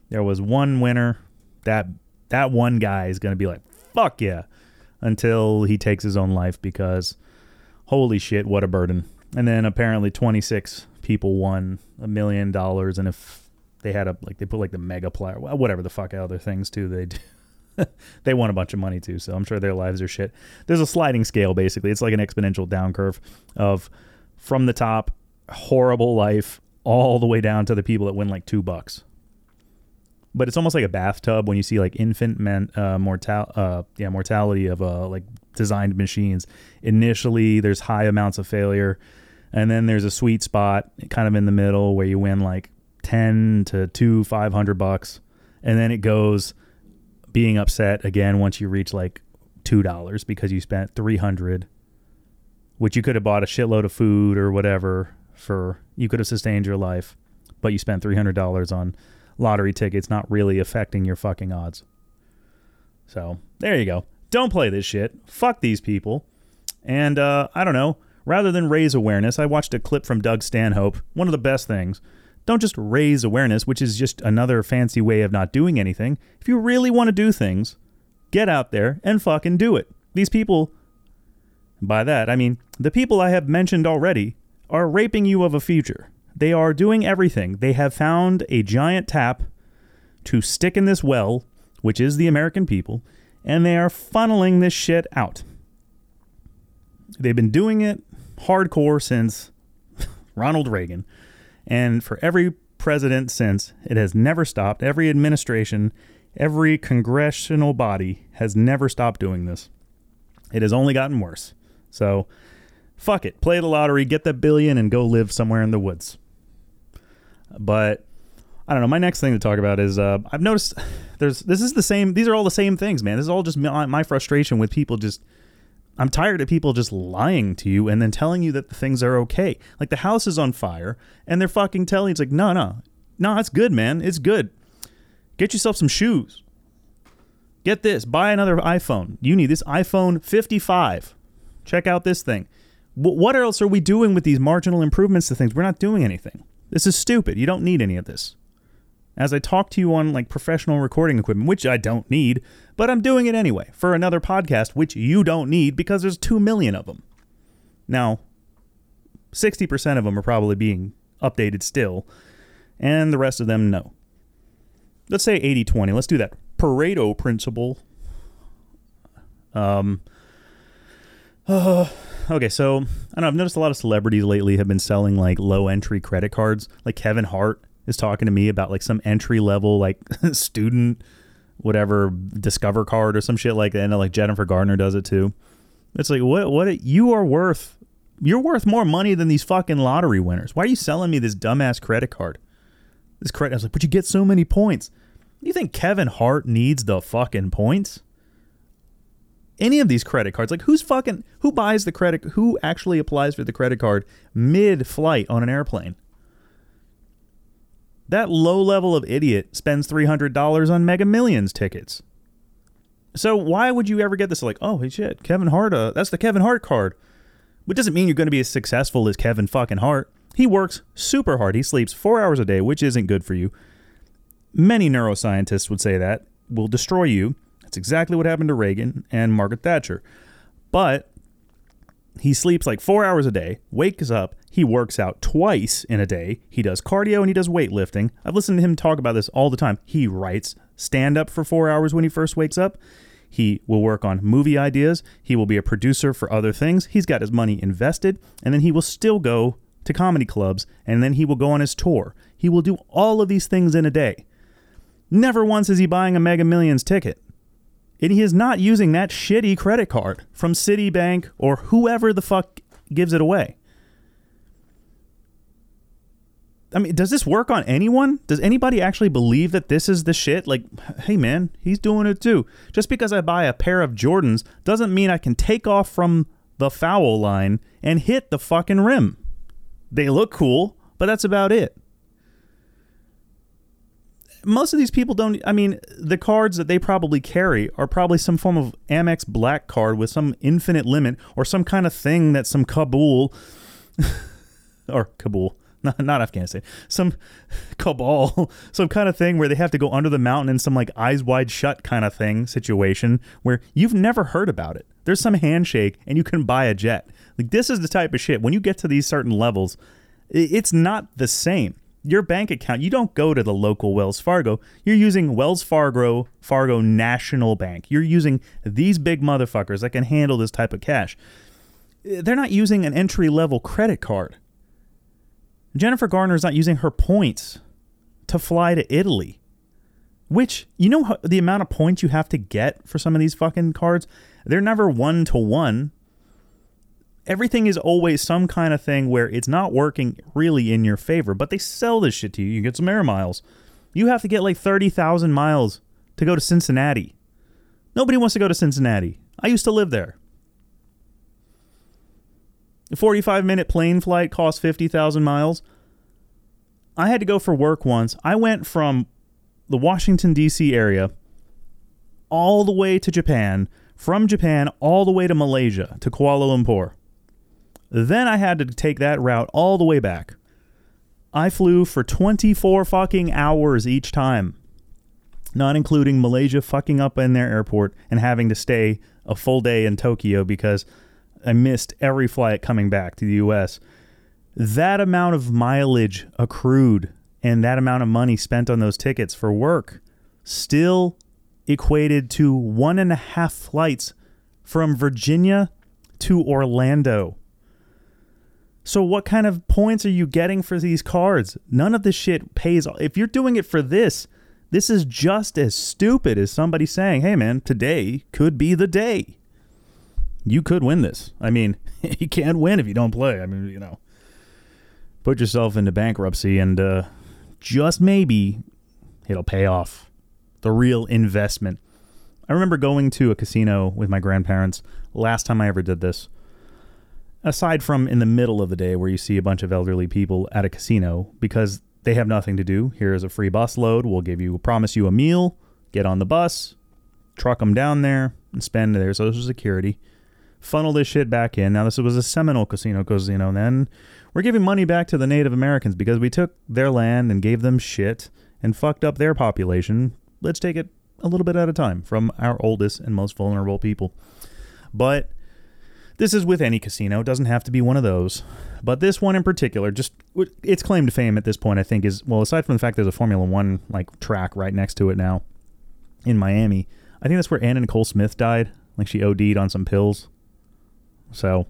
There was one winner. That that one guy is going to be like, "Fuck yeah." Until he takes his own life because holy shit, what a burden. And then apparently 26 people won a million dollars and if they had a like they put like the mega player whatever the fuck other things too they do they want a bunch of money too, so I'm sure their lives are shit. There's a sliding scale basically. It's like an exponential down curve of from the top, horrible life, all the way down to the people that win like two bucks. But it's almost like a bathtub when you see like infant men, uh, mortal, uh, yeah, mortality of uh, like designed machines. Initially, there's high amounts of failure, and then there's a sweet spot kind of in the middle where you win like ten to two, five hundred bucks, and then it goes being upset again once you reach like two dollars because you spent three hundred, which you could have bought a shitload of food or whatever for. You could have sustained your life, but you spent three hundred dollars on lottery tickets, not really affecting your fucking odds. So there you go. Don't play this shit. Fuck these people. And uh, I don't know. Rather than raise awareness, I watched a clip from Doug Stanhope. One of the best things don't just raise awareness, which is just another fancy way of not doing anything. If you really want to do things, get out there and fucking do it. These people, by that, I mean the people I have mentioned already, are raping you of a future. They are doing everything. They have found a giant tap to stick in this well, which is the American people, and they are funneling this shit out. They've been doing it hardcore since Ronald Reagan. And for every president since, it has never stopped. Every administration, every congressional body has never stopped doing this. It has only gotten worse. So, fuck it. Play the lottery, get that billion, and go live somewhere in the woods. But I don't know. My next thing to talk about is uh, I've noticed there's this is the same. These are all the same things, man. This is all just my, my frustration with people just I'm tired of people just lying to you and then telling you that the things are okay. Like the house is on fire and they're fucking telling you, it's like, no, no, no, it's good, man. It's good. Get yourself some shoes. Get this. Buy another iPhone. You need this iPhone 55. Check out this thing. what else are we doing with these marginal improvements to things? We're not doing anything. This is stupid. You don't need any of this as I talk to you on like professional recording equipment, which I don't need, but I'm doing it anyway for another podcast, which you don't need because there's 2 million of them. Now, 60% of them are probably being updated still, and the rest of them, no. Let's say 80 20. Let's do that. Pareto principle. Um, uh, okay, so I know. I've noticed a lot of celebrities lately have been selling like low entry credit cards. Like Kevin Hart is talking to me about like some entry level like student whatever discover card or some shit like that and like Jennifer Garner does it too. It's like what what you are worth you're worth more money than these fucking lottery winners. Why are you selling me this dumbass credit card? This credit I was like, but you get so many points. You think Kevin Hart needs the fucking points? Any of these credit cards, like who's fucking who buys the credit who actually applies for the credit card mid flight on an airplane? That low level of idiot spends $300 on Mega Millions tickets. So why would you ever get this? Like, oh, hey, shit, Kevin Hart, uh, that's the Kevin Hart card. Which doesn't mean you're going to be as successful as Kevin fucking Hart. He works super hard. He sleeps four hours a day, which isn't good for you. Many neuroscientists would say that will destroy you. That's exactly what happened to Reagan and Margaret Thatcher. But he sleeps like four hours a day, wakes up, he works out twice in a day. He does cardio and he does weightlifting. I've listened to him talk about this all the time. He writes stand up for four hours when he first wakes up. He will work on movie ideas. He will be a producer for other things. He's got his money invested, and then he will still go to comedy clubs, and then he will go on his tour. He will do all of these things in a day. Never once is he buying a Mega Millions ticket. And he is not using that shitty credit card from Citibank or whoever the fuck gives it away. I mean, does this work on anyone? Does anybody actually believe that this is the shit? Like, hey man, he's doing it too. Just because I buy a pair of Jordans doesn't mean I can take off from the foul line and hit the fucking rim. They look cool, but that's about it. Most of these people don't. I mean, the cards that they probably carry are probably some form of Amex Black card with some infinite limit or some kind of thing that some Kabul or Kabul, not, not Afghanistan, some cabal, some kind of thing where they have to go under the mountain in some like eyes wide shut kind of thing situation where you've never heard about it. There's some handshake and you can buy a jet. Like this is the type of shit. When you get to these certain levels, it's not the same. Your bank account, you don't go to the local Wells Fargo. You're using Wells Fargo, Fargo National Bank. You're using these big motherfuckers that can handle this type of cash. They're not using an entry level credit card. Jennifer Garner is not using her points to fly to Italy. Which, you know, the amount of points you have to get for some of these fucking cards? They're never one to one. Everything is always some kind of thing where it's not working really in your favor, but they sell this shit to you. You get some air miles. You have to get like 30,000 miles to go to Cincinnati. Nobody wants to go to Cincinnati. I used to live there. A 45 minute plane flight costs 50,000 miles. I had to go for work once. I went from the Washington, D.C. area all the way to Japan, from Japan all the way to Malaysia, to Kuala Lumpur. Then I had to take that route all the way back. I flew for 24 fucking hours each time, not including Malaysia fucking up in their airport and having to stay a full day in Tokyo because I missed every flight coming back to the US. That amount of mileage accrued and that amount of money spent on those tickets for work still equated to one and a half flights from Virginia to Orlando. So, what kind of points are you getting for these cards? None of this shit pays. Off. If you're doing it for this, this is just as stupid as somebody saying, hey man, today could be the day. You could win this. I mean, you can't win if you don't play. I mean, you know, put yourself into bankruptcy and uh, just maybe it'll pay off. The real investment. I remember going to a casino with my grandparents last time I ever did this. Aside from in the middle of the day where you see a bunch of elderly people at a casino because they have nothing to do. Here is a free bus load. We'll give you, promise you a meal. Get on the bus, truck them down there, and spend their social security. Funnel this shit back in. Now this was a Seminole casino casino. And then we're giving money back to the Native Americans because we took their land and gave them shit and fucked up their population. Let's take it a little bit at a time from our oldest and most vulnerable people. But this is with any casino. It doesn't have to be one of those. But this one in particular, just its claim to fame at this point, I think, is well, aside from the fact there's a Formula One like track right next to it now in Miami, I think that's where Anna Nicole Smith died. Like she OD'd on some pills. So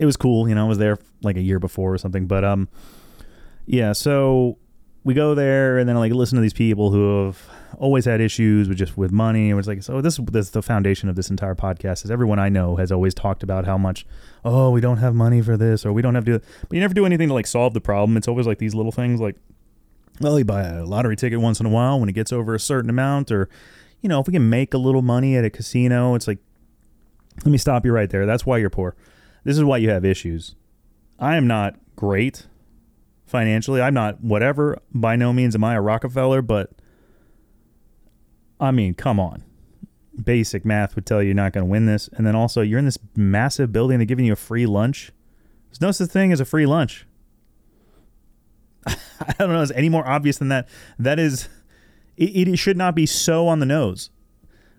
it was cool, you know, I was there like a year before or something. But um yeah, so we go there and then like listen to these people who have always had issues with just with money. It was like so this this is the foundation of this entire podcast is everyone I know has always talked about how much oh we don't have money for this or we don't have to but you never do anything to like solve the problem. It's always like these little things like well you buy a lottery ticket once in a while when it gets over a certain amount or you know if we can make a little money at a casino it's like let me stop you right there. That's why you're poor. This is why you have issues. I am not great financially. I'm not whatever. By no means am I a Rockefeller, but I mean, come on. Basic math would tell you you're not going to win this. And then also, you're in this massive building. They're giving you a free lunch. There's no such thing as a free lunch. I don't know. Is any more obvious than that? That is, it, it should not be so on the nose.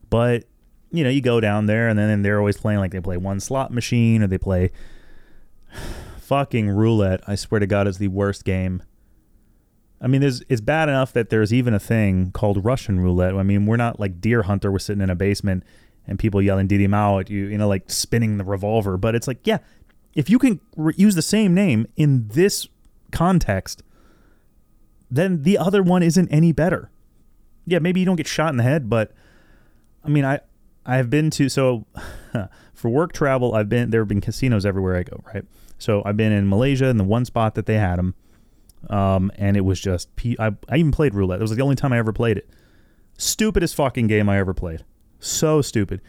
But you know, you go down there and then they're always playing like they play one slot machine or they play fucking roulette. I swear to God, is the worst game. I mean, there's it's bad enough that there's even a thing called Russian roulette. I mean, we're not like Deer Hunter. We're sitting in a basement and people yelling Didi Mao at you, you know, like spinning the revolver. But it's like, yeah, if you can re- use the same name in this context, then the other one isn't any better. Yeah, maybe you don't get shot in the head, but I mean, I I have been to so for work travel. I've been there have been casinos everywhere I go. Right, so I've been in Malaysia in the one spot that they had them. Um, and it was just, I, I even played roulette. It was the only time I ever played it. Stupidest fucking game I ever played. So stupid.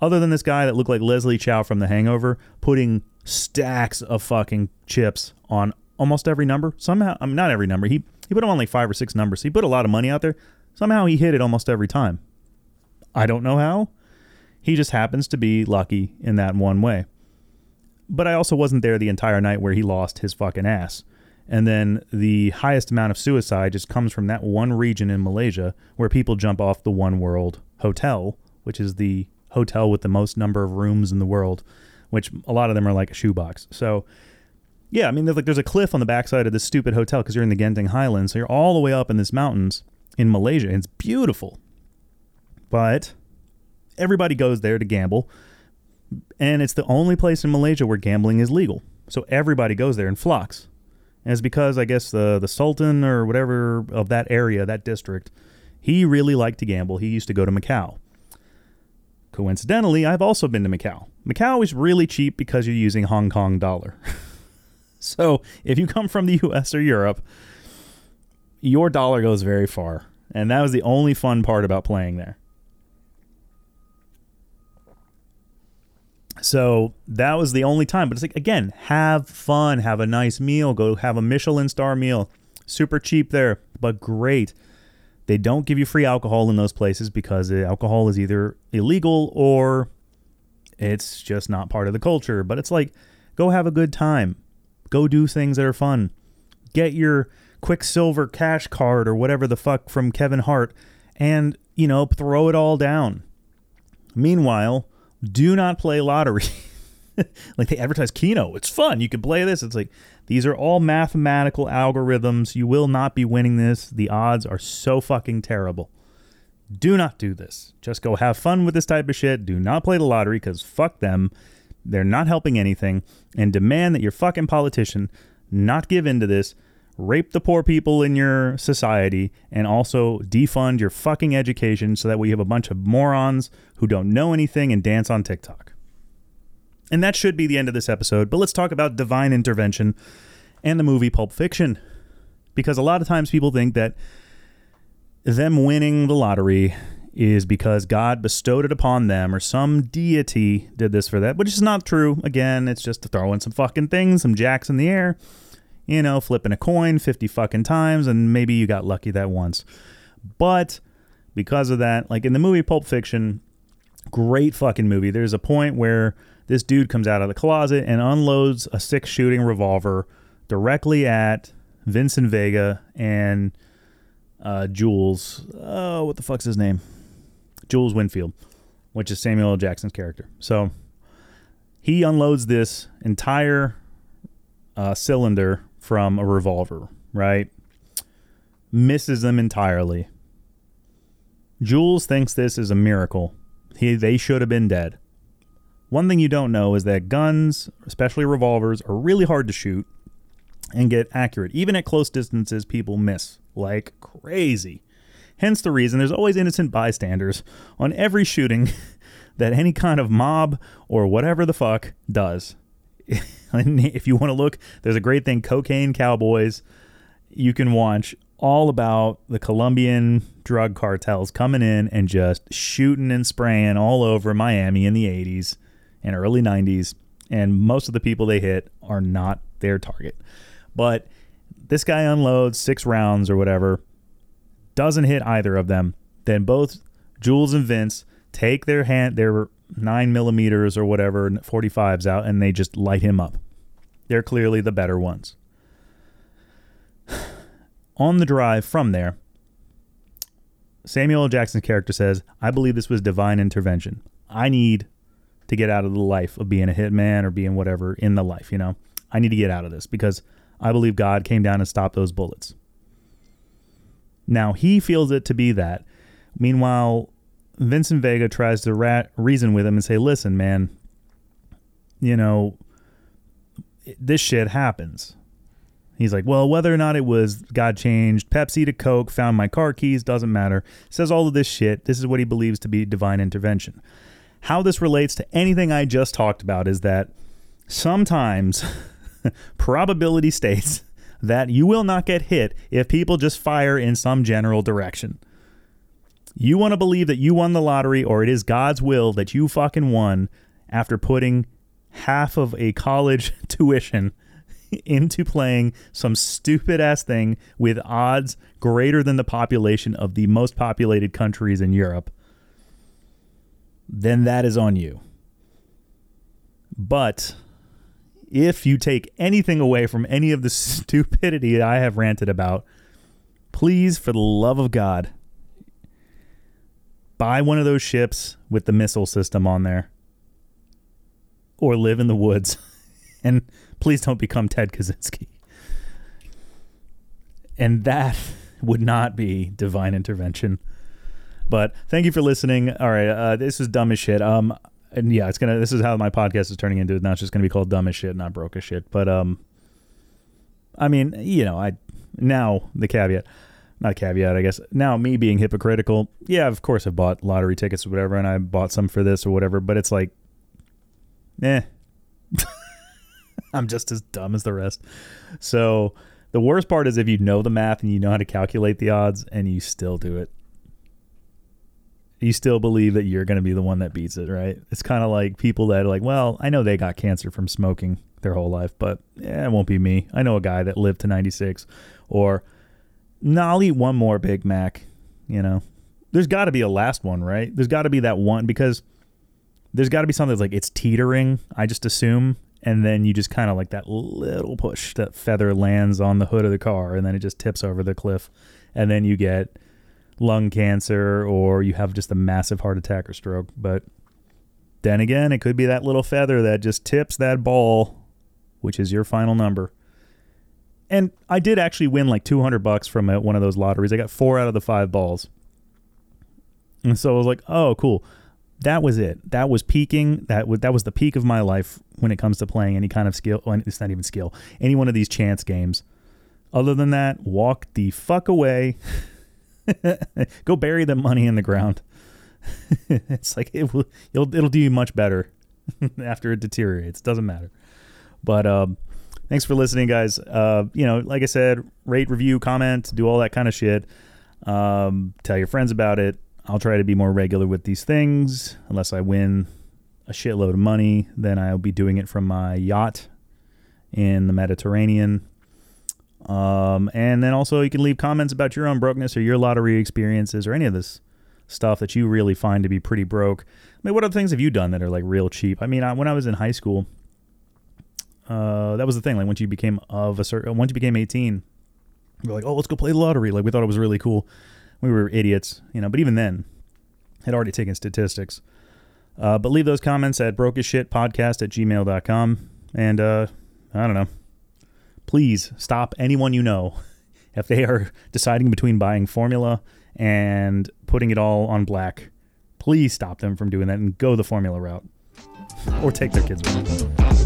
Other than this guy that looked like Leslie Chow from The Hangover, putting stacks of fucking chips on almost every number. Somehow, I mean, not every number. He he put them on like five or six numbers. He put a lot of money out there. Somehow he hit it almost every time. I don't know how. He just happens to be lucky in that one way. But I also wasn't there the entire night where he lost his fucking ass. And then the highest amount of suicide just comes from that one region in Malaysia where people jump off the One World Hotel, which is the hotel with the most number of rooms in the world, which a lot of them are like a shoebox. So, yeah, I mean, there's like there's a cliff on the backside of this stupid hotel because you're in the Genting Highlands, so you're all the way up in this mountains in Malaysia. It's beautiful, but everybody goes there to gamble, and it's the only place in Malaysia where gambling is legal. So everybody goes there in flocks. And it's because I guess the the Sultan or whatever of that area, that district, he really liked to gamble. He used to go to Macau. Coincidentally, I've also been to Macau. Macau is really cheap because you're using Hong Kong dollar. so if you come from the US or Europe, your dollar goes very far. And that was the only fun part about playing there. So that was the only time. But it's like, again, have fun, have a nice meal, go have a Michelin star meal. Super cheap there, but great. They don't give you free alcohol in those places because alcohol is either illegal or it's just not part of the culture. But it's like, go have a good time, go do things that are fun, get your Quicksilver cash card or whatever the fuck from Kevin Hart, and you know throw it all down. Meanwhile, do not play lottery. like they advertise Keno. It's fun. You can play this. It's like these are all mathematical algorithms. You will not be winning this. The odds are so fucking terrible. Do not do this. Just go have fun with this type of shit. Do not play the lottery because fuck them. They're not helping anything. And demand that your fucking politician not give in to this, rape the poor people in your society, and also defund your fucking education so that we have a bunch of morons who don't know anything and dance on TikTok. And that should be the end of this episode, but let's talk about divine intervention and the movie Pulp Fiction. Because a lot of times people think that them winning the lottery is because God bestowed it upon them or some deity did this for that, which is not true. Again, it's just throwing some fucking things, some jacks in the air, you know, flipping a coin 50 fucking times, and maybe you got lucky that once. But because of that, like in the movie Pulp Fiction, great fucking movie. There's a point where this dude comes out of the closet and unloads a six shooting revolver directly at Vincent Vega and uh, Jules. Oh, what the fuck's his name? Jules Winfield, which is Samuel L. Jackson's character. So he unloads this entire uh, cylinder from a revolver, right? Misses them entirely. Jules thinks this is a miracle. He, they should have been dead. One thing you don't know is that guns, especially revolvers, are really hard to shoot and get accurate. Even at close distances, people miss like crazy. Hence the reason there's always innocent bystanders on every shooting that any kind of mob or whatever the fuck does. if you want to look, there's a great thing, Cocaine Cowboys. You can watch all about the Colombian drug cartels coming in and just shooting and spraying all over Miami in the 80s and early 90s. And most of the people they hit are not their target. But this guy unloads six rounds or whatever, doesn't hit either of them. Then both Jules and Vince take their hand, their nine millimeters or whatever, 45s out, and they just light him up. They're clearly the better ones. On the drive from there, Samuel L. Jackson's character says, I believe this was divine intervention. I need to get out of the life of being a hitman or being whatever in the life, you know? I need to get out of this because I believe God came down and stopped those bullets. Now, he feels it to be that. Meanwhile, Vincent Vega tries to rat, reason with him and say, listen, man, you know, this shit happens. He's like, well, whether or not it was God changed Pepsi to Coke, found my car keys, doesn't matter. Says all of this shit. This is what he believes to be divine intervention. How this relates to anything I just talked about is that sometimes probability states that you will not get hit if people just fire in some general direction. You want to believe that you won the lottery or it is God's will that you fucking won after putting half of a college tuition into playing some stupid ass thing with odds greater than the population of the most populated countries in Europe, then that is on you. But if you take anything away from any of the stupidity I have ranted about, please, for the love of God, buy one of those ships with the missile system on there or live in the woods. and please don't become Ted Kaczynski. And that would not be divine intervention. But thank you for listening. All right, uh, this is dumb as shit. Um, and yeah, it's gonna. This is how my podcast is turning into. Now it's just gonna be called dumb as shit, not broke as shit. But um, I mean, you know, I now the caveat, not a caveat, I guess. Now me being hypocritical, yeah, of course I've bought lottery tickets or whatever, and I bought some for this or whatever. But it's like, eh, I'm just as dumb as the rest. So the worst part is if you know the math and you know how to calculate the odds and you still do it. You still believe that you're going to be the one that beats it, right? It's kind of like people that are like, well, I know they got cancer from smoking their whole life, but eh, it won't be me. I know a guy that lived to 96. Or, no, I'll eat one more Big Mac, you know? There's got to be a last one, right? There's got to be that one because there's got to be something that's like it's teetering, I just assume, and then you just kind of like that little push that feather lands on the hood of the car and then it just tips over the cliff and then you get lung cancer or you have just a massive heart attack or stroke but then again it could be that little feather that just tips that ball which is your final number and I did actually win like 200 bucks from one of those lotteries. I got 4 out of the 5 balls. And so I was like, "Oh, cool." that was it. That was peaking. That was that was the peak of my life when it comes to playing any kind of skill. Well, it's not even skill. Any one of these chance games. Other than that, walk the fuck away. Go bury the money in the ground. it's like it will. It'll, it'll do you much better after it deteriorates. Doesn't matter. But um, thanks for listening, guys. Uh, you know, like I said, rate, review, comment, do all that kind of shit. Um, tell your friends about it I'll try to be more regular with these things. Unless I win a shitload of money, then I'll be doing it from my yacht in the Mediterranean. Um, and then also, you can leave comments about your own brokenness or your lottery experiences or any of this stuff that you really find to be pretty broke. I mean, what other things have you done that are like real cheap? I mean, I, when I was in high school, uh, that was the thing. Like once you became of a certain, once you became 18, we were like, oh, let's go play the lottery. Like we thought it was really cool we were idiots, you know. But even then, had already taken statistics. Uh, but leave those comments at podcast at gmail.com. And uh, I don't know. Please stop anyone you know if they are deciding between buying formula and putting it all on black. Please stop them from doing that and go the formula route. Or take their kids with them.